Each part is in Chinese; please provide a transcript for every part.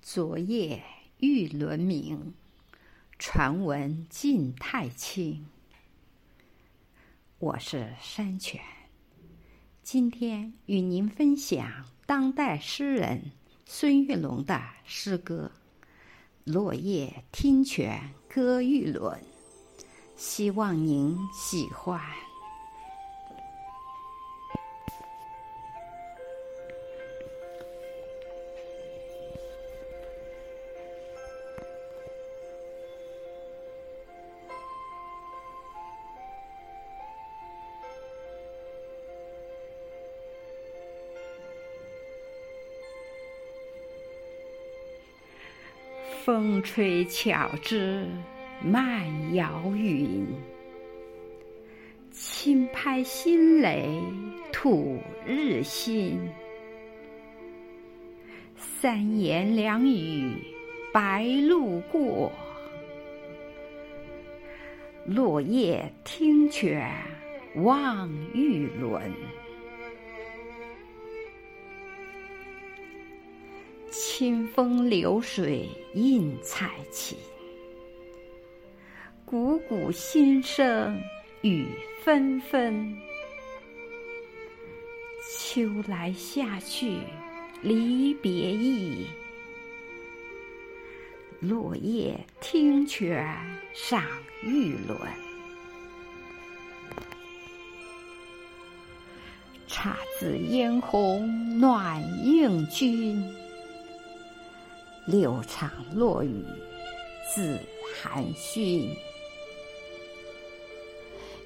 昨夜玉轮明，传闻晋太清。我是山泉，今天与您分享当代诗人孙玉龙的诗歌《落叶听泉歌玉轮》，希望您喜欢。风吹巧枝漫摇云，轻拍新雷吐日新。三言两语白鹭过，落叶听泉望玉轮。清风流水映彩琴，汩汩心声雨纷纷。秋来夏去离别意，落叶听泉赏玉轮。姹紫嫣红暖映君。六场落雨自寒熏，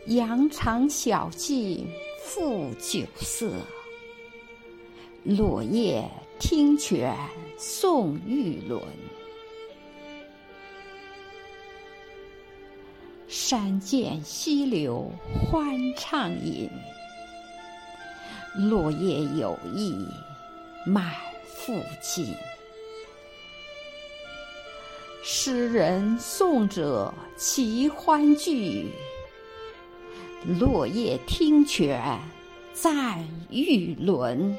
羊肠小径复酒色。落叶听泉送玉轮，山涧溪流欢畅饮。落叶有意满腹经。诗人送者齐欢聚，落叶听泉赞玉轮。